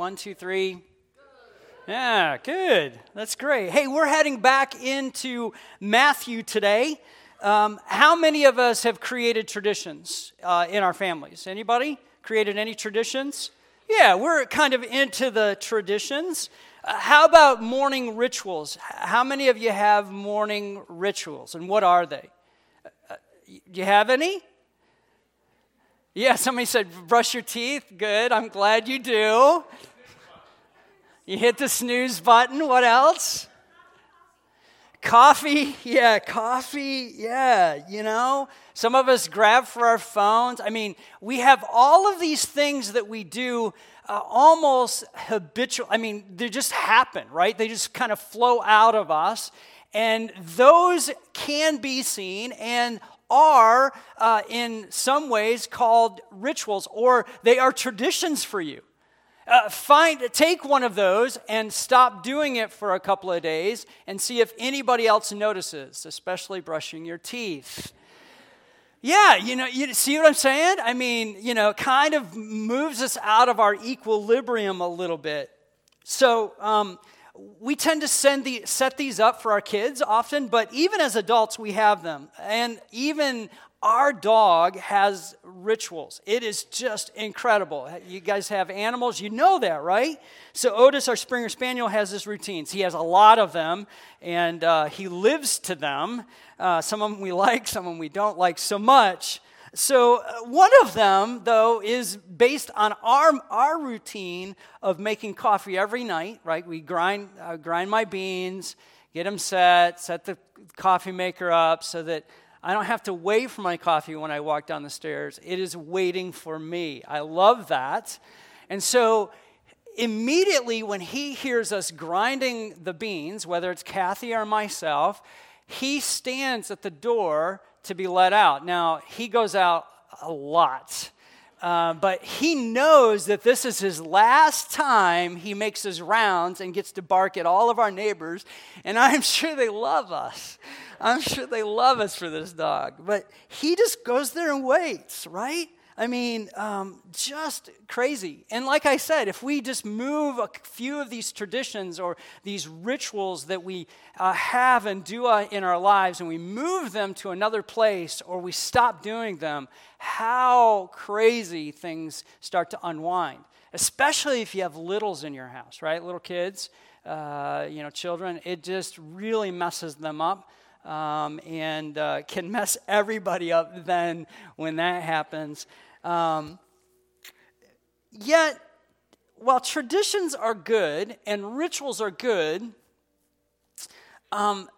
One, two, three. Yeah, good. That's great. Hey, we're heading back into Matthew today. Um, how many of us have created traditions uh, in our families? Anybody created any traditions? Yeah, we're kind of into the traditions. Uh, how about morning rituals? How many of you have morning rituals, and what are they? Uh, you have any? Yeah, somebody said brush your teeth. Good, I'm glad you do. You hit the snooze button. What else? Coffee, yeah, coffee, yeah, you know. Some of us grab for our phones. I mean, we have all of these things that we do uh, almost habitual. I mean, they just happen, right? They just kind of flow out of us. And those can be seen and are, uh, in some ways, called rituals, or they are traditions for you. Uh, find, take one of those and stop doing it for a couple of days and see if anybody else notices, especially brushing your teeth. Yeah, you know, you see what I'm saying? I mean, you know, kind of moves us out of our equilibrium a little bit. So, um, we tend to send the, set these up for our kids often, but even as adults, we have them. And even our dog has rituals. It is just incredible. You guys have animals, you know that, right? So, Otis, our Springer Spaniel, has his routines. He has a lot of them, and uh, he lives to them. Uh, some of them we like, some of them we don't like so much. So, uh, one of them, though, is based on our, our routine of making coffee every night, right? We grind, uh, grind my beans, get them set, set the coffee maker up so that I don't have to wait for my coffee when I walk down the stairs. It is waiting for me. I love that. And so immediately when he hears us grinding the beans, whether it's Kathy or myself, he stands at the door to be let out. Now, he goes out a lot. Uh, but he knows that this is his last time he makes his rounds and gets to bark at all of our neighbors. And I'm sure they love us. I'm sure they love us for this dog. But he just goes there and waits, right? I mean, um, just crazy. And like I said, if we just move a few of these traditions or these rituals that we uh, have and do uh, in our lives and we move them to another place or we stop doing them, how crazy things start to unwind. Especially if you have littles in your house, right? Little kids, uh, you know, children. It just really messes them up. Um, and uh, can mess everybody up then when that happens. Um, yet, while traditions are good and rituals are good, um,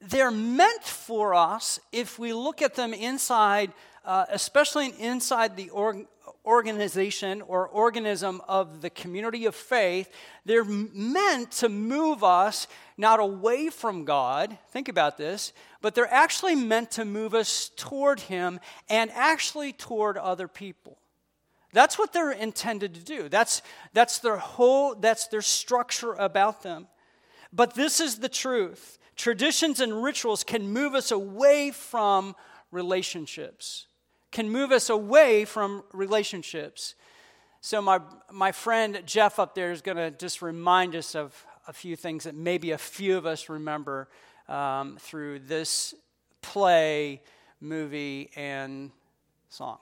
they're meant for us if we look at them inside, uh, especially inside the org- organization or organism of the community of faith. They're meant to move us not away from God, think about this, but they're actually meant to move us toward Him and actually toward other people. That's what they're intended to do. That's, that's their whole, that's their structure about them. But this is the truth. Traditions and rituals can move us away from relationships, can move us away from relationships. So, my, my friend Jeff up there is going to just remind us of a few things that maybe a few of us remember um, through this play, movie, and song.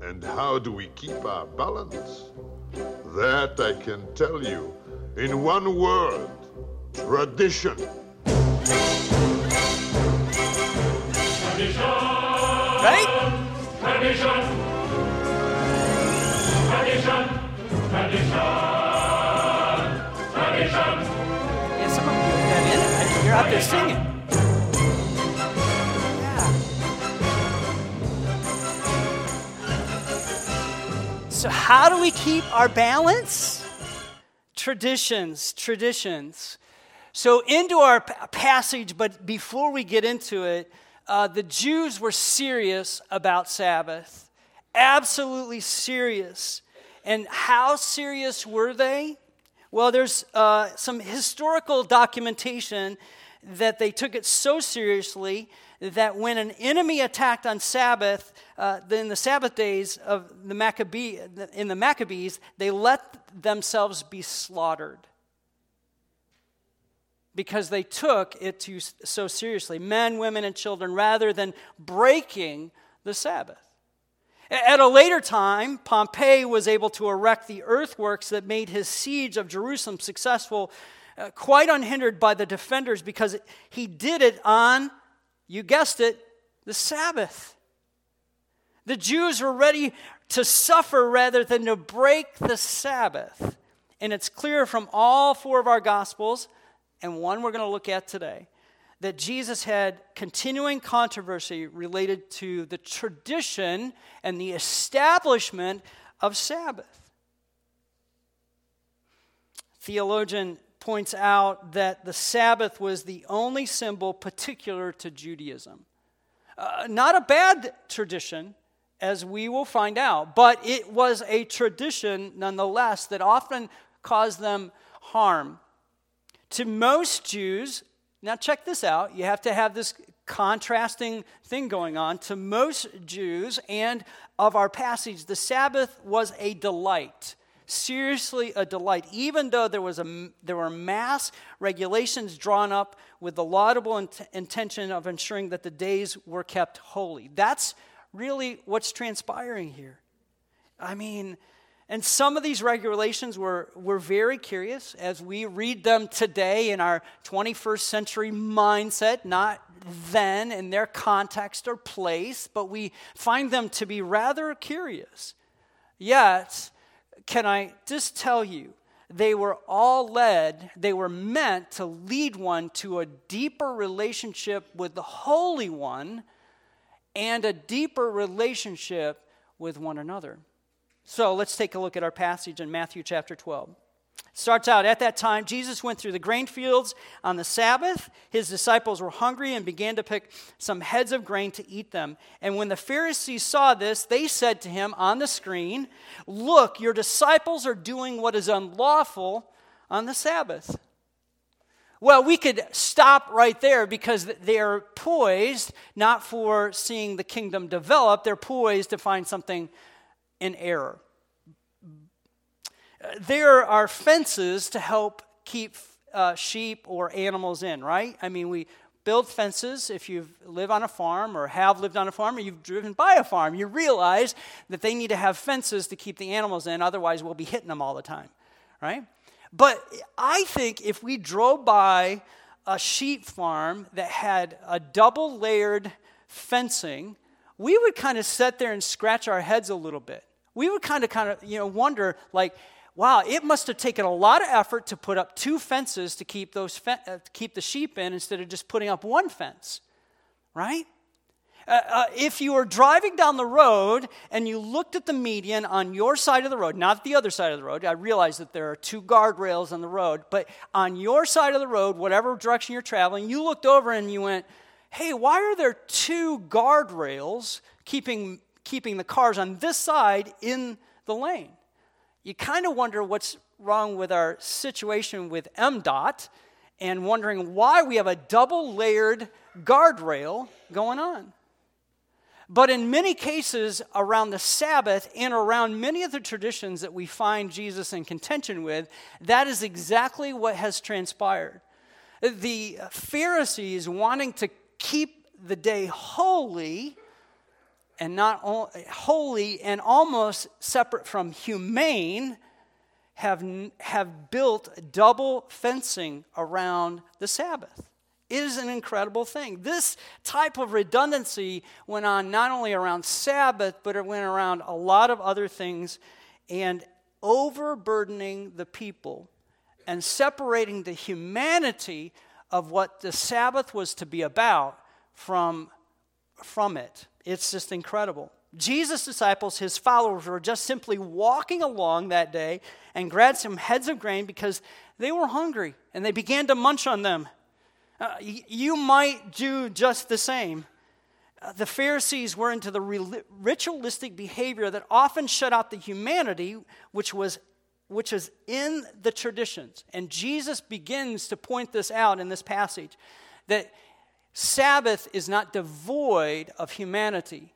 And how do we keep our balance? That I can tell you in one word tradition. Tradition. Right? Tradition. Tradition. Tradition. Yeah, some of you have that in it. You're out there singing. Yeah. So, how do we keep our balance? Traditions, traditions. So, into our passage, but before we get into it, uh, the Jews were serious about Sabbath, absolutely serious. And how serious were they? Well, there's uh, some historical documentation that they took it so seriously that when an enemy attacked on Sabbath, uh, in the Sabbath days of the Maccabee, in the Maccabees, they let themselves be slaughtered because they took it too, so seriously, men, women, and children, rather than breaking the Sabbath. At a later time, Pompey was able to erect the earthworks that made his siege of Jerusalem successful, uh, quite unhindered by the defenders, because he did it on, you guessed it, the Sabbath. The Jews were ready to suffer rather than to break the Sabbath. And it's clear from all four of our Gospels and one we're going to look at today, that Jesus had continuing controversy related to the tradition and the establishment of Sabbath. Theologian points out that the Sabbath was the only symbol particular to Judaism. Uh, not a bad tradition, as we will find out, but it was a tradition nonetheless that often caused them harm to most Jews, now check this out, you have to have this contrasting thing going on. To most Jews and of our passage, the Sabbath was a delight. Seriously, a delight, even though there, was a, there were mass regulations drawn up with the laudable int- intention of ensuring that the days were kept holy. That's really what's transpiring here. I mean, and some of these regulations were, were very curious as we read them today in our 21st century mindset, not then in their context or place, but we find them to be rather curious. Yet, can I just tell you, they were all led, they were meant to lead one to a deeper relationship with the Holy One and a deeper relationship with one another. So let's take a look at our passage in Matthew chapter 12. It starts out at that time, Jesus went through the grain fields on the Sabbath. His disciples were hungry and began to pick some heads of grain to eat them. And when the Pharisees saw this, they said to him on the screen, Look, your disciples are doing what is unlawful on the Sabbath. Well, we could stop right there because they're poised not for seeing the kingdom develop, they're poised to find something in error. There are fences to help keep uh, sheep or animals in, right? I mean, we build fences if you live on a farm or have lived on a farm or you've driven by a farm. You realize that they need to have fences to keep the animals in, otherwise, we'll be hitting them all the time, right? But I think if we drove by a sheep farm that had a double layered fencing, we would kind of sit there and scratch our heads a little bit we would kind of kind of you know wonder like wow it must have taken a lot of effort to put up two fences to keep those uh, to keep the sheep in instead of just putting up one fence right? Uh, uh, if you were driving down the road and you looked at the median on your side of the road, not the other side of the road, I realize that there are two guardrails on the road, but on your side of the road, whatever direction you're traveling, you looked over and you went, hey, why are there two guardrails keeping keeping the cars on this side in the lane. You kind of wonder what's wrong with our situation with MDOT and wondering why we have a double layered guardrail going on. But in many cases around the Sabbath and around many of the traditions that we find Jesus in contention with, that is exactly what has transpired. The Pharisees wanting to keep the day holy and not only holy and almost separate from humane have, have built double fencing around the Sabbath. It is an incredible thing. This type of redundancy went on not only around Sabbath, but it went around a lot of other things and overburdening the people and separating the humanity of what the Sabbath was to be about from, from it. It's just incredible. Jesus' disciples, his followers, were just simply walking along that day and grabbed some heads of grain because they were hungry and they began to munch on them. Uh, you might do just the same. Uh, the Pharisees were into the ritualistic behavior that often shut out the humanity which was, which is in the traditions. And Jesus begins to point this out in this passage that Sabbath is not devoid of humanity.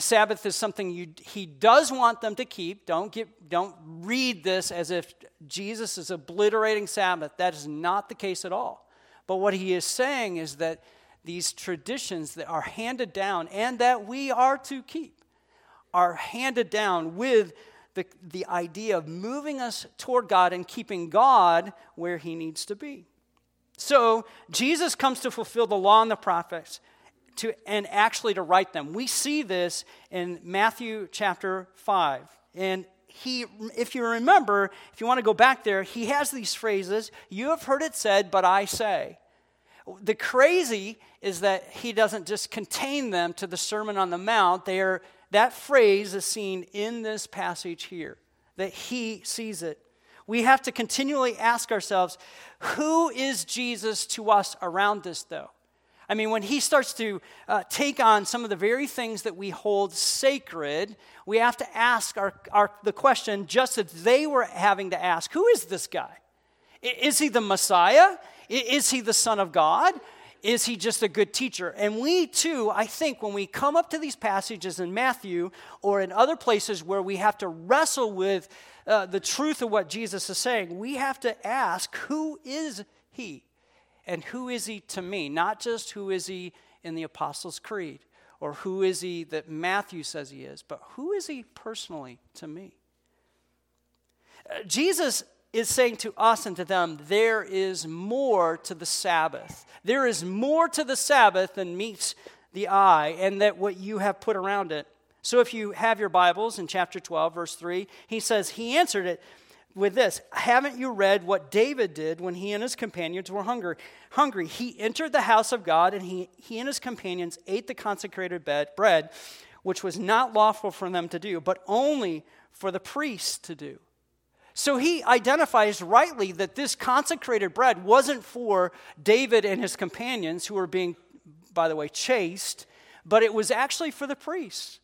Sabbath is something you, he does want them to keep. Don't, get, don't read this as if Jesus is obliterating Sabbath. That is not the case at all. But what he is saying is that these traditions that are handed down and that we are to keep are handed down with the, the idea of moving us toward God and keeping God where he needs to be. So Jesus comes to fulfill the law and the prophets to, and actually to write them. We see this in Matthew chapter 5. And he, if you remember, if you want to go back there, he has these phrases You have heard it said, but I say. The crazy is that he doesn't just contain them to the Sermon on the Mount. They are, that phrase is seen in this passage here, that he sees it. We have to continually ask ourselves who is Jesus to us around this, though? I mean, when he starts to uh, take on some of the very things that we hold sacred, we have to ask our, our, the question just as they were having to ask who is this guy? Is he the Messiah? Is he the Son of God? Is he just a good teacher? And we too, I think, when we come up to these passages in Matthew or in other places where we have to wrestle with uh, the truth of what Jesus is saying, we have to ask who is he? And who is he to me? Not just who is he in the Apostles' Creed or who is he that Matthew says he is, but who is he personally to me? Uh, Jesus is saying to us and to them, there is more to the Sabbath. There is more to the Sabbath than meets the eye, and that what you have put around it. So if you have your Bibles in chapter 12, verse 3, he says, He answered it with this Haven't you read what David did when he and his companions were hungry? hungry? He entered the house of God, and he, he and his companions ate the consecrated bed, bread, which was not lawful for them to do, but only for the priests to do. So he identifies rightly that this consecrated bread wasn't for David and his companions who were being, by the way, chased, but it was actually for the priests.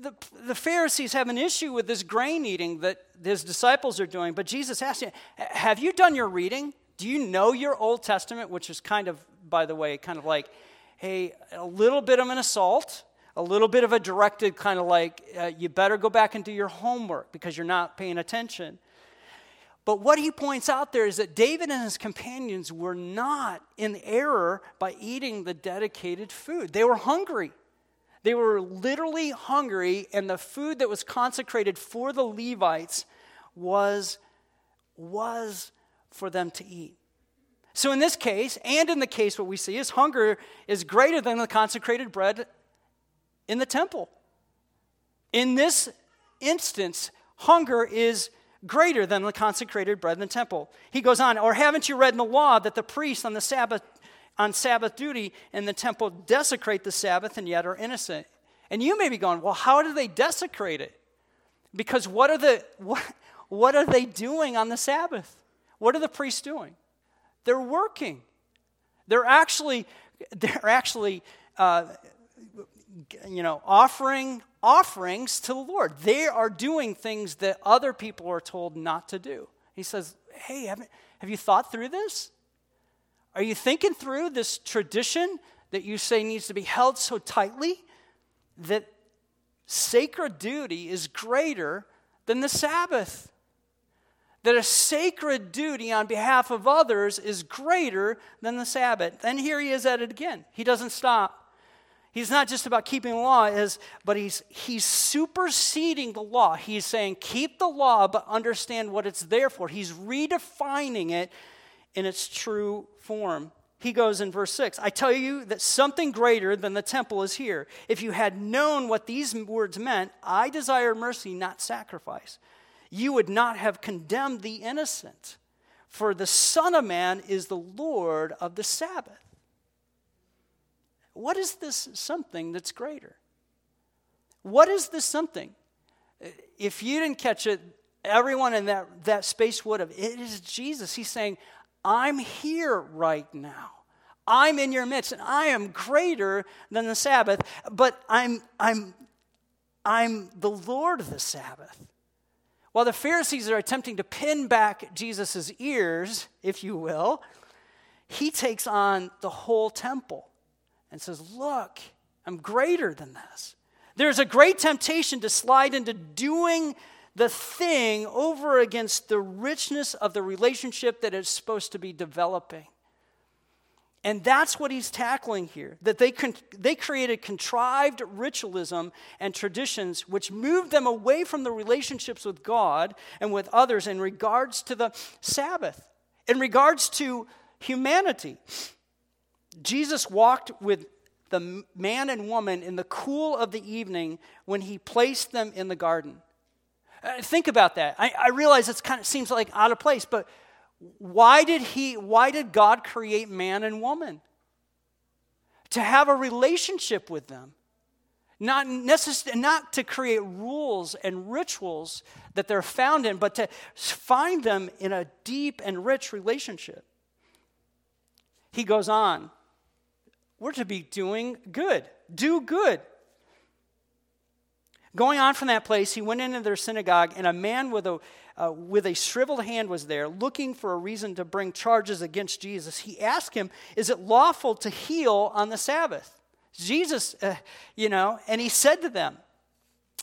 The, the Pharisees have an issue with this grain eating that his disciples are doing, but Jesus asks him, Have you done your reading? Do you know your Old Testament, which is kind of, by the way, kind of like, hey, a little bit of an assault a little bit of a directed kind of like, uh, you better go back and do your homework because you're not paying attention. But what he points out there is that David and his companions were not in error by eating the dedicated food. They were hungry. They were literally hungry, and the food that was consecrated for the Levites was, was for them to eat. So, in this case, and in the case what we see is hunger is greater than the consecrated bread in the temple. In this instance, hunger is greater than the consecrated bread in the temple. He goes on, or haven't you read in the law that the priests on the Sabbath on Sabbath duty in the temple desecrate the Sabbath and yet are innocent? And you may be going, well, how do they desecrate it? Because what are the what, what are they doing on the Sabbath? What are the priests doing? They're working. They're actually they're actually uh, you know, offering offerings to the Lord. They are doing things that other people are told not to do. He says, Hey, have, have you thought through this? Are you thinking through this tradition that you say needs to be held so tightly that sacred duty is greater than the Sabbath? That a sacred duty on behalf of others is greater than the Sabbath. And here he is at it again. He doesn't stop. He's not just about keeping the law, is, but he's, he's superseding the law. He's saying, keep the law, but understand what it's there for. He's redefining it in its true form. He goes in verse 6 I tell you that something greater than the temple is here. If you had known what these words meant, I desire mercy, not sacrifice, you would not have condemned the innocent. For the Son of Man is the Lord of the Sabbath. What is this something that's greater? What is this something? If you didn't catch it, everyone in that, that space would have. It is Jesus. He's saying, I'm here right now. I'm in your midst, and I am greater than the Sabbath, but I'm, I'm, I'm the Lord of the Sabbath. While the Pharisees are attempting to pin back Jesus' ears, if you will, he takes on the whole temple and says, Look, I'm greater than this. There's a great temptation to slide into doing the thing over against the richness of the relationship that is supposed to be developing. And that's what he's tackling here that they, con- they created contrived ritualism and traditions which moved them away from the relationships with God and with others in regards to the Sabbath, in regards to humanity. Jesus walked with the man and woman in the cool of the evening when he placed them in the garden. Uh, think about that. I, I realize it kind of seems like out of place, but why did he why did God create man and woman? To have a relationship with them. Not necessarily not to create rules and rituals that they're found in, but to find them in a deep and rich relationship. He goes on. We're to be doing good. Do good. Going on from that place, he went into their synagogue, and a man with a uh, with a shriveled hand was there, looking for a reason to bring charges against Jesus. He asked him, Is it lawful to heal on the Sabbath? Jesus, uh, you know, and he said to them,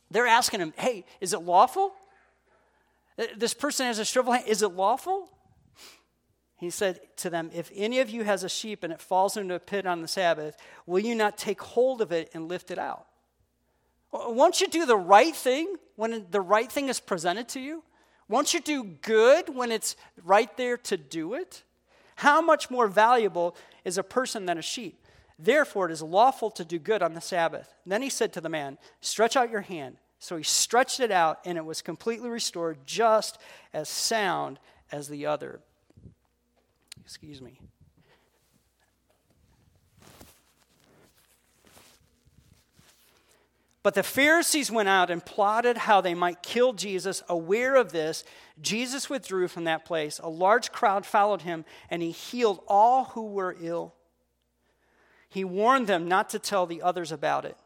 They're asking him, Hey, is it lawful? Uh, this person has a shriveled hand. Is it lawful? He said to them, If any of you has a sheep and it falls into a pit on the Sabbath, will you not take hold of it and lift it out? Won't you do the right thing when the right thing is presented to you? Won't you do good when it's right there to do it? How much more valuable is a person than a sheep? Therefore, it is lawful to do good on the Sabbath. then he said to the man, Stretch out your hand. So he stretched it out, and it was completely restored, just as sound as the other. Excuse me. But the Pharisees went out and plotted how they might kill Jesus. Aware of this, Jesus withdrew from that place. A large crowd followed him, and he healed all who were ill. He warned them not to tell the others about it.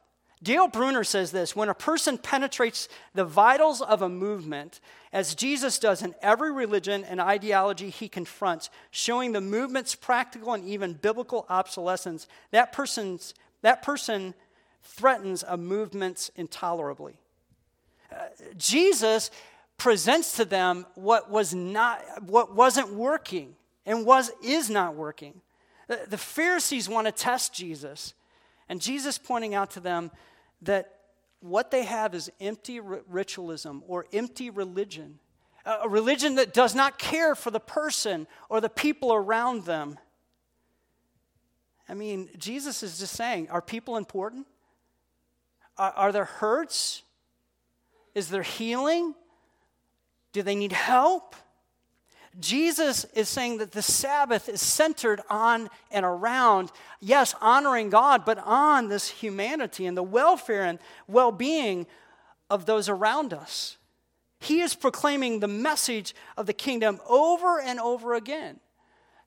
Dale Bruner says this when a person penetrates the vitals of a movement, as Jesus does in every religion and ideology he confronts, showing the movement's practical and even biblical obsolescence, that, person's, that person threatens a movement intolerably. Uh, Jesus presents to them what was not what wasn't working and was is not working. The, the Pharisees want to test Jesus, and Jesus pointing out to them that what they have is empty ritualism or empty religion. A religion that does not care for the person or the people around them. I mean, Jesus is just saying, are people important? Are, are there hurts? Is there healing? Do they need help? Jesus is saying that the Sabbath is centered on and around, yes, honoring God, but on this humanity and the welfare and well being of those around us. He is proclaiming the message of the kingdom over and over again.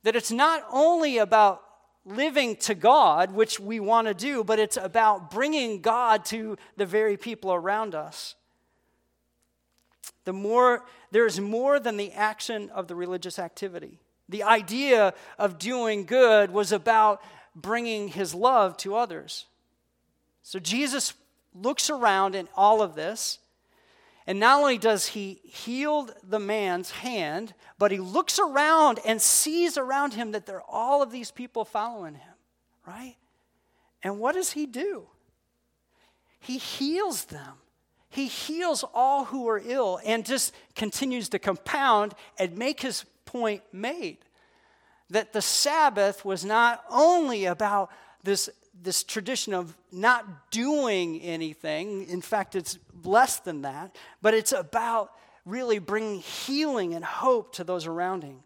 That it's not only about living to God, which we want to do, but it's about bringing God to the very people around us. The more there's more than the action of the religious activity. The idea of doing good was about bringing his love to others. So Jesus looks around in all of this and not only does he heal the man's hand, but he looks around and sees around him that there are all of these people following him, right? And what does he do? He heals them. He heals all who are ill and just continues to compound and make his point made that the Sabbath was not only about this this tradition of not doing anything. In fact, it's less than that, but it's about really bringing healing and hope to those around him.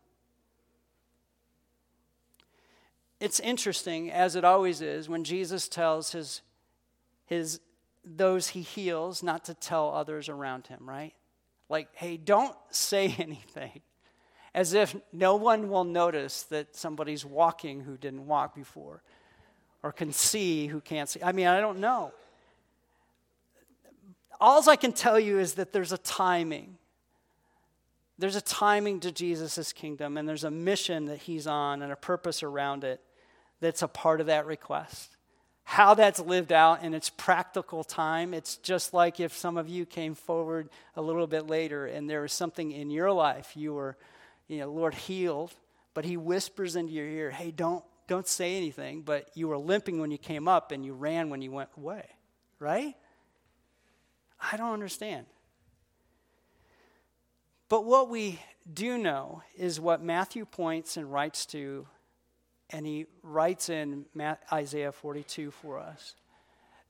It's interesting, as it always is, when Jesus tells his, his, those he heals not to tell others around him, right? Like, hey, don't say anything. As if no one will notice that somebody's walking who didn't walk before or can see who can't see. I mean, I don't know. All I can tell you is that there's a timing. There's a timing to Jesus' kingdom, and there's a mission that he's on and a purpose around it that's a part of that request. How that's lived out in its practical time, it's just like if some of you came forward a little bit later and there was something in your life you were, you know, Lord healed, but he whispers into your ear, hey, don't, don't say anything, but you were limping when you came up and you ran when you went away, right? I don't understand. But what we do know is what Matthew points and writes to, and he writes in Isaiah 42 for us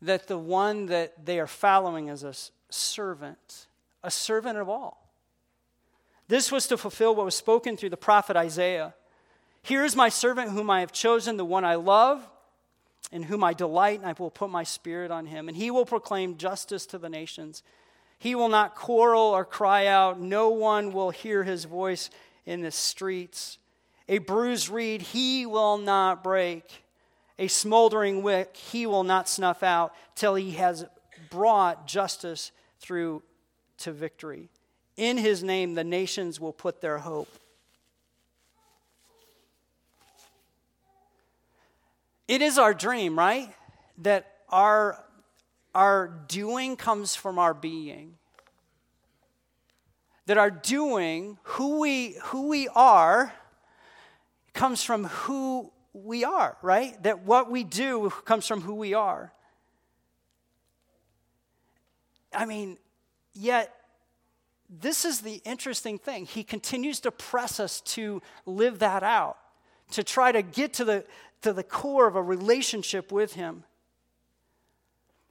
that the one that they are following is a servant, a servant of all. This was to fulfill what was spoken through the prophet Isaiah. Here is my servant whom I have chosen, the one I love, in whom I delight, and I will put my spirit on him, and he will proclaim justice to the nations. He will not quarrel or cry out. No one will hear his voice in the streets. A bruised reed he will not break. A smoldering wick he will not snuff out till he has brought justice through to victory. In his name, the nations will put their hope. It is our dream, right? That our our doing comes from our being. That our doing, who we, who we are, comes from who we are, right? That what we do comes from who we are. I mean, yet, this is the interesting thing. He continues to press us to live that out, to try to get to the, to the core of a relationship with Him.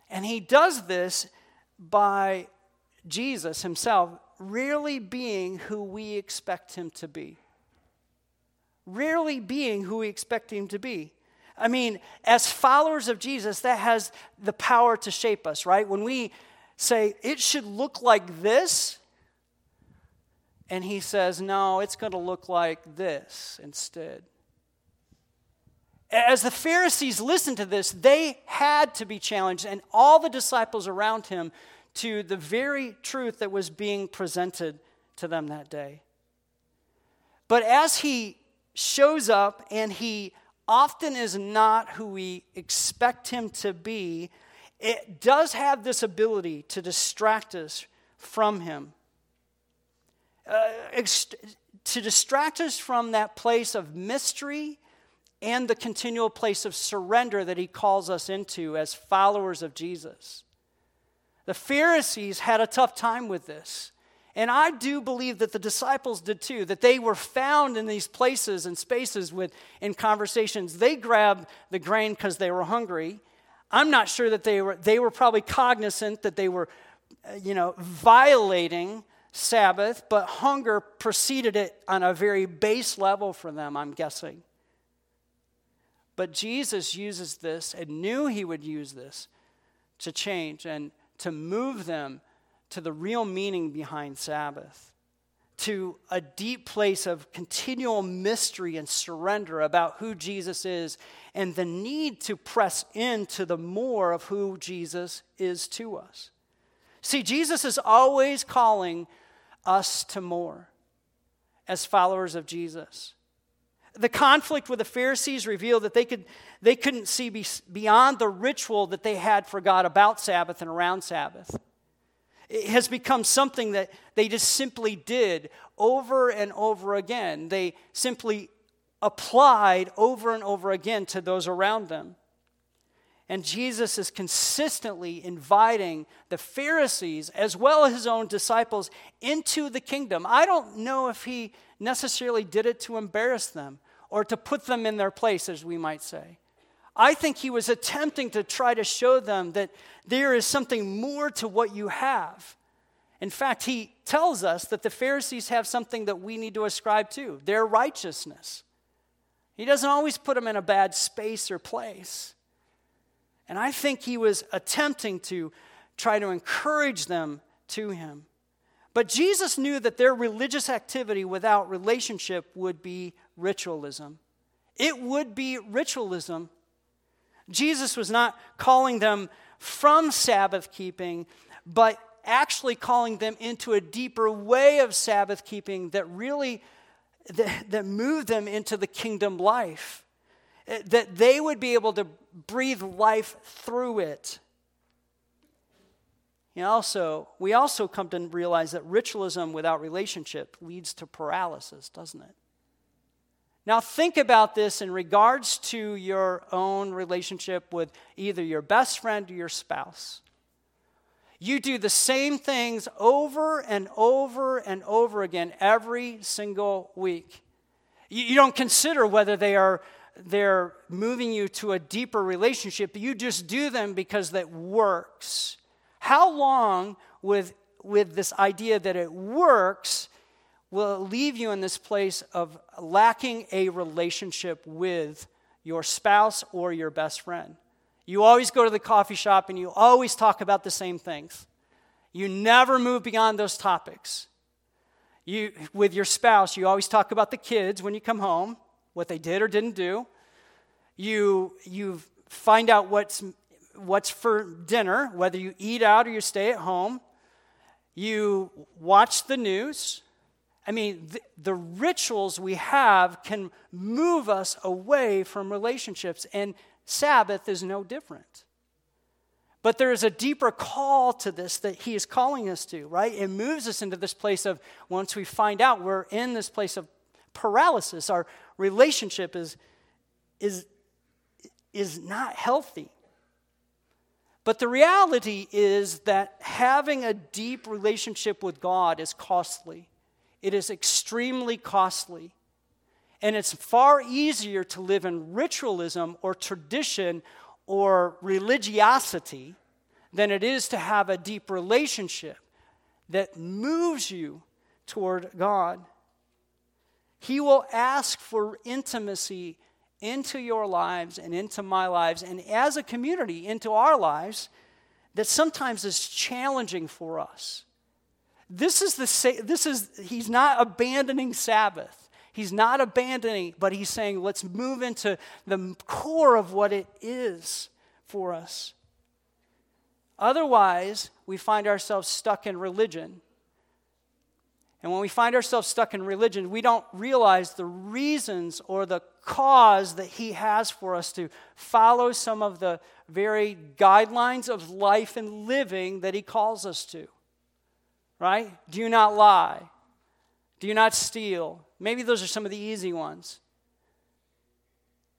And he does this by Jesus himself really being who we expect him to be. Rarely being who we expect him to be. I mean, as followers of Jesus, that has the power to shape us, right? When we say, it should look like this, and he says, no, it's going to look like this instead. As the Pharisees listened to this, they had to be challenged, and all the disciples around him to the very truth that was being presented to them that day. But as he shows up, and he often is not who we expect him to be, it does have this ability to distract us from him. Uh, to distract us from that place of mystery and the continual place of surrender that he calls us into as followers of Jesus. The Pharisees had a tough time with this. And I do believe that the disciples did too, that they were found in these places and spaces with in conversations. They grabbed the grain because they were hungry. I'm not sure that they were they were probably cognizant that they were uh, you know violating Sabbath, but hunger preceded it on a very base level for them, I'm guessing. But Jesus uses this and knew he would use this to change and to move them to the real meaning behind Sabbath, to a deep place of continual mystery and surrender about who Jesus is, and the need to press into the more of who Jesus is to us. See, Jesus is always calling us to more as followers of Jesus. The conflict with the Pharisees revealed that they, could, they couldn't see be, beyond the ritual that they had for God about Sabbath and around Sabbath. It has become something that they just simply did over and over again. They simply applied over and over again to those around them. And Jesus is consistently inviting the Pharisees, as well as his own disciples, into the kingdom. I don't know if he necessarily did it to embarrass them or to put them in their place, as we might say. I think he was attempting to try to show them that there is something more to what you have. In fact, he tells us that the Pharisees have something that we need to ascribe to their righteousness. He doesn't always put them in a bad space or place. And I think he was attempting to try to encourage them to him. But Jesus knew that their religious activity without relationship would be ritualism. It would be ritualism. Jesus was not calling them from Sabbath keeping, but actually calling them into a deeper way of Sabbath keeping that really that, that moved them into the kingdom life. Eh, that they would be able to breathe life through it. And also, we also come to realize that ritualism without relationship leads to paralysis, doesn't it? Now, think about this in regards to your own relationship with either your best friend or your spouse. You do the same things over and over and over again every single week. You, don't consider whether they are they're moving you to a deeper relationship. You just do them because that works. How long with, with this idea that it works will leave you in this place of lacking a relationship with your spouse or your best friend? You always go to the coffee shop and you always talk about the same things. You never move beyond those topics. You, with your spouse, you always talk about the kids when you come home, what they did or didn't do. You, you find out what's, what's for dinner, whether you eat out or you stay at home. You watch the news. I mean, the, the, rituals we have can move us away from relationships, and Sabbath is no different. But there is a deeper call to this that he is calling us to, right? It moves us into this place of, once we find out we're in this place of paralysis, our relationship is, is, is not healthy. But the reality is that having a deep relationship with God is costly. It is extremely costly. And it's far easier to live in ritualism or tradition or religiosity than it is to have a deep relationship that moves you toward God. He will ask for intimacy into your lives and into my lives, and as a community, into our lives, that sometimes is challenging for us. This is the this is he's not abandoning Sabbath. He's not abandoning, but he's saying, let's move into the core of what it is for us. Otherwise, we find ourselves stuck in religion. And when we find ourselves stuck in religion, we don't realize the reasons or the cause that He has for us to follow some of the very guidelines of life and living that He calls us to. Right? Do you not lie. Do you not steal. Maybe those are some of the easy ones.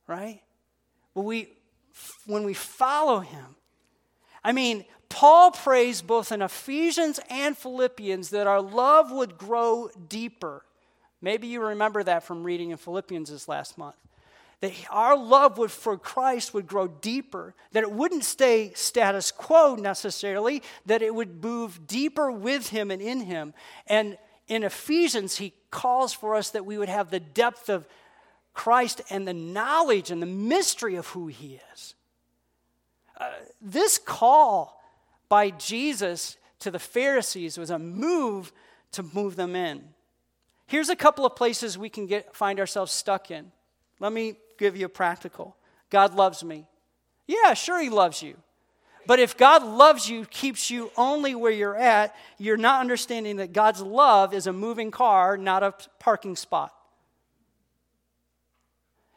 Right? But we, when we follow him, I mean, Paul prays both in Ephesians and Philippians that our love would grow deeper. Maybe you remember that from reading in Philippians this last month. That our love for Christ would grow deeper, that it wouldn't stay status quo necessarily, that it would move deeper with Him and in Him. And in Ephesians, he calls for us that we would have the depth of Christ and the knowledge and the mystery of who he is. Uh, this call by Jesus to the Pharisees was a move to move them in. Here's a couple of places we can get, find ourselves stuck in. Let me give you a practical. God loves me. Yeah, sure, He loves you. But if God loves you, keeps you only where you're at, you're not understanding that God's love is a moving car, not a parking spot.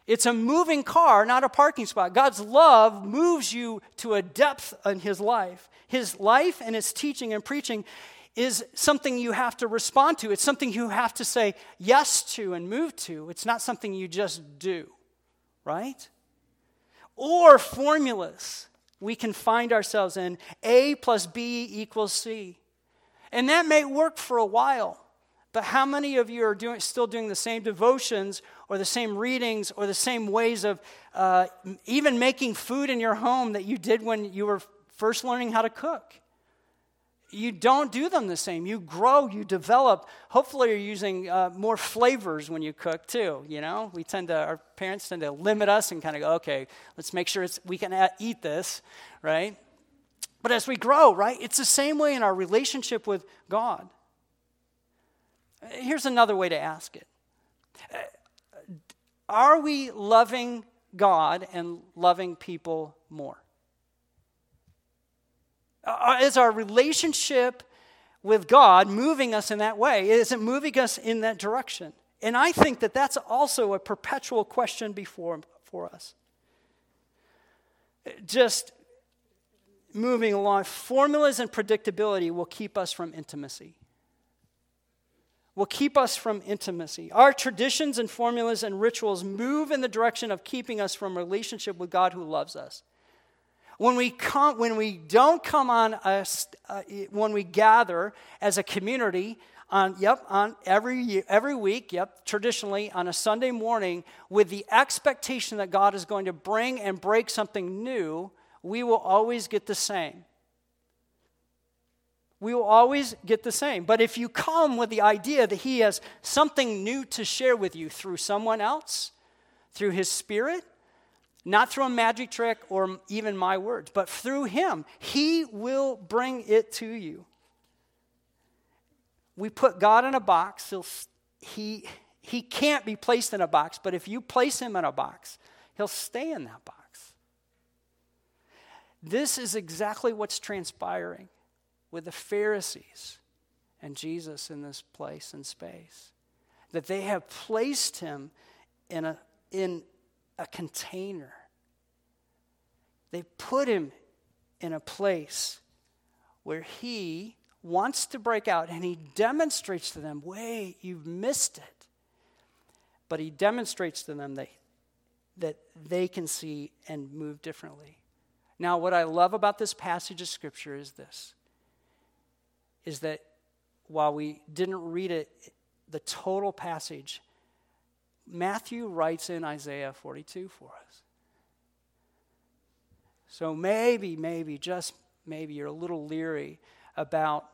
It's a moving car, not a parking spot. God's love moves you to a depth in His life. His life and His teaching and preaching is something you have to respond to. It's something you have to say yes to and move to. It's not something you just do, right? Or formulas we can find ourselves in A plus B equals C. And that may work for a while. But how many of you are doing, still doing the same devotions or the same readings or the same ways of uh, even making food in your home that you did when you were first learning how to cook? You don't do them the same. You grow, you develop. Hopefully, you're using uh, more flavors when you cook too. You know, we tend to, our parents tend to limit us and kind of go, okay, let's make sure it's, we can eat this, right? But as we grow, right, it's the same way in our relationship with God. Here's another way to ask it uh, Are we loving God and loving people more? Uh, is our relationship with God moving us in that way? Is it moving us in that direction? And I think that that's also a perpetual question before for us. Just moving along, formulas and predictability will keep us from intimacy. Will keep us from intimacy. Our traditions and formulas and rituals move in the direction of keeping us from relationship with God who loves us. When we, come, when we don't come on, a, uh, when we gather as a community, on, yep, on every, every week, yep, traditionally on a Sunday morning, with the expectation that God is going to bring and break something new, we will always get the same. We will always get the same. But if you come with the idea that He has something new to share with you through someone else, through His Spirit, not through a magic trick or even my words, but through Him. He will bring it to you. We put God in a box, he'll, he, he can't be placed in a box, but if you place Him in a box, He'll stay in that box. This is exactly what's transpiring with the Pharisees and Jesus in this place and space. That they have placed him in a, in a container. They put him in a place where he wants to break out and he demonstrates to them, wait, you've missed it. But he demonstrates to them that, that they can see and move differently. Now, what I love about this passage of Scripture is this is that while we didn't read it, the total passage, Matthew writes in Isaiah 42 for us. So maybe, maybe, just maybe you're a little leery about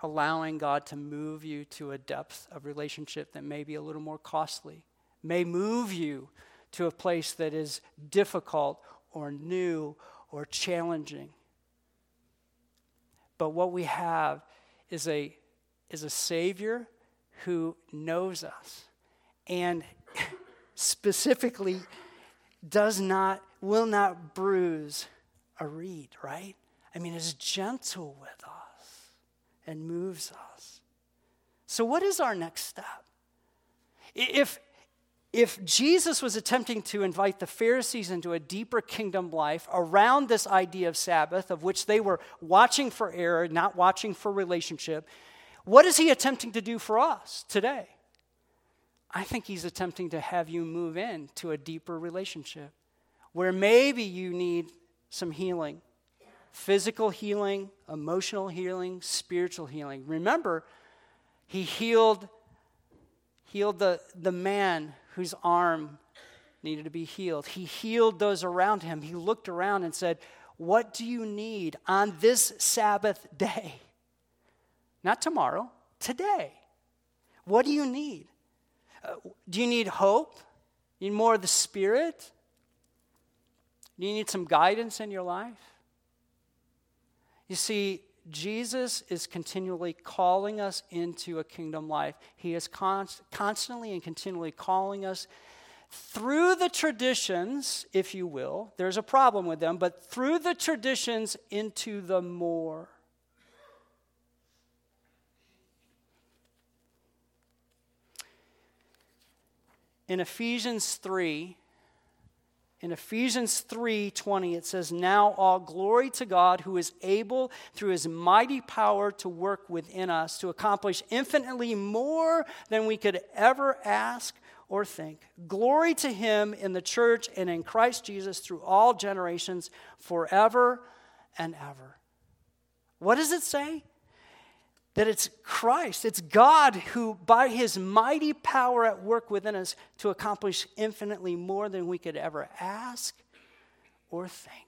allowing God to move you to a depth of relationship that may be a little more costly, may move you to a place that is difficult or new or challenging. But what we have is a, is a Savior who knows us and specifically does not, will not bruise a reed, right? I mean, is gentle with us and moves us. So, what is our next step? If, if Jesus was attempting to invite the Pharisees into a deeper kingdom life around this idea of Sabbath, of which they were watching for error, not watching for relationship, what is he attempting to do for us today? I think he's attempting to have you move in to a deeper relationship where maybe you need some healing physical healing, emotional healing, spiritual healing. Remember, he healed, healed the, the man whose arm needed to be healed. He healed those around him. He looked around and said, What do you need on this Sabbath day? Not tomorrow, today. What do you need? Do you need hope? You need more of the Spirit? Do you need some guidance in your life? You see, Jesus is continually calling us into a kingdom life. He is const- constantly and continually calling us through the traditions, if you will. There's a problem with them, but through the traditions into the more. In Ephesians 3, in Ephesians 3:20 it says now all glory to God who is able through his mighty power to work within us to accomplish infinitely more than we could ever ask or think. Glory to him in the church and in Christ Jesus through all generations forever and ever. What does it say? That it's Christ, it's God who, by his mighty power at work within us, to accomplish infinitely more than we could ever ask or think.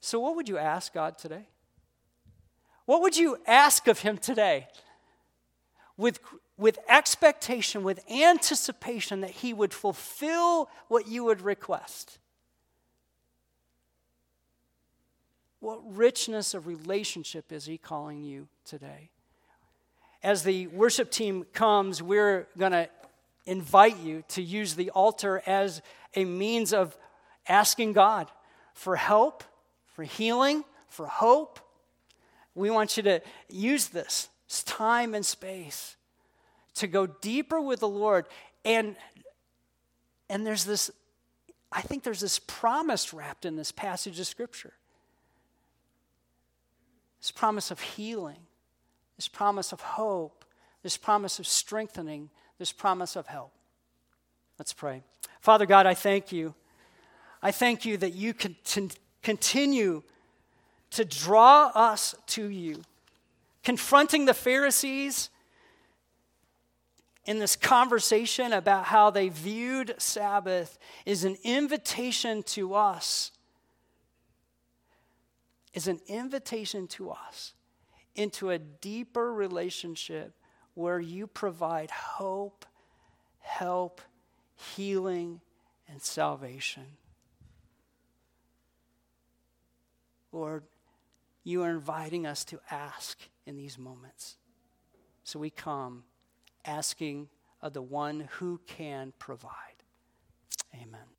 So, what would you ask God today? What would you ask of him today? With, with expectation, with anticipation that he would fulfill what you would request. What richness of relationship is He calling you today? As the worship team comes, we're going to invite you to use the altar as a means of asking God for help, for healing, for hope. We want you to use this time and space to go deeper with the Lord. And, and there's this, I think there's this promise wrapped in this passage of Scripture this promise of healing, this promise of hope, this promise of strengthening, this promise of help. Let's pray. Father God, I thank you. I thank you that you continue to draw us to you. Confronting the Pharisees in this conversation about how they viewed Sabbath is an invitation to us, is an invitation to us into a deeper relationship where you provide hope, help, healing, and salvation. Lord, you are inviting us to ask in these moments. So we come asking of the one who can provide. Amen.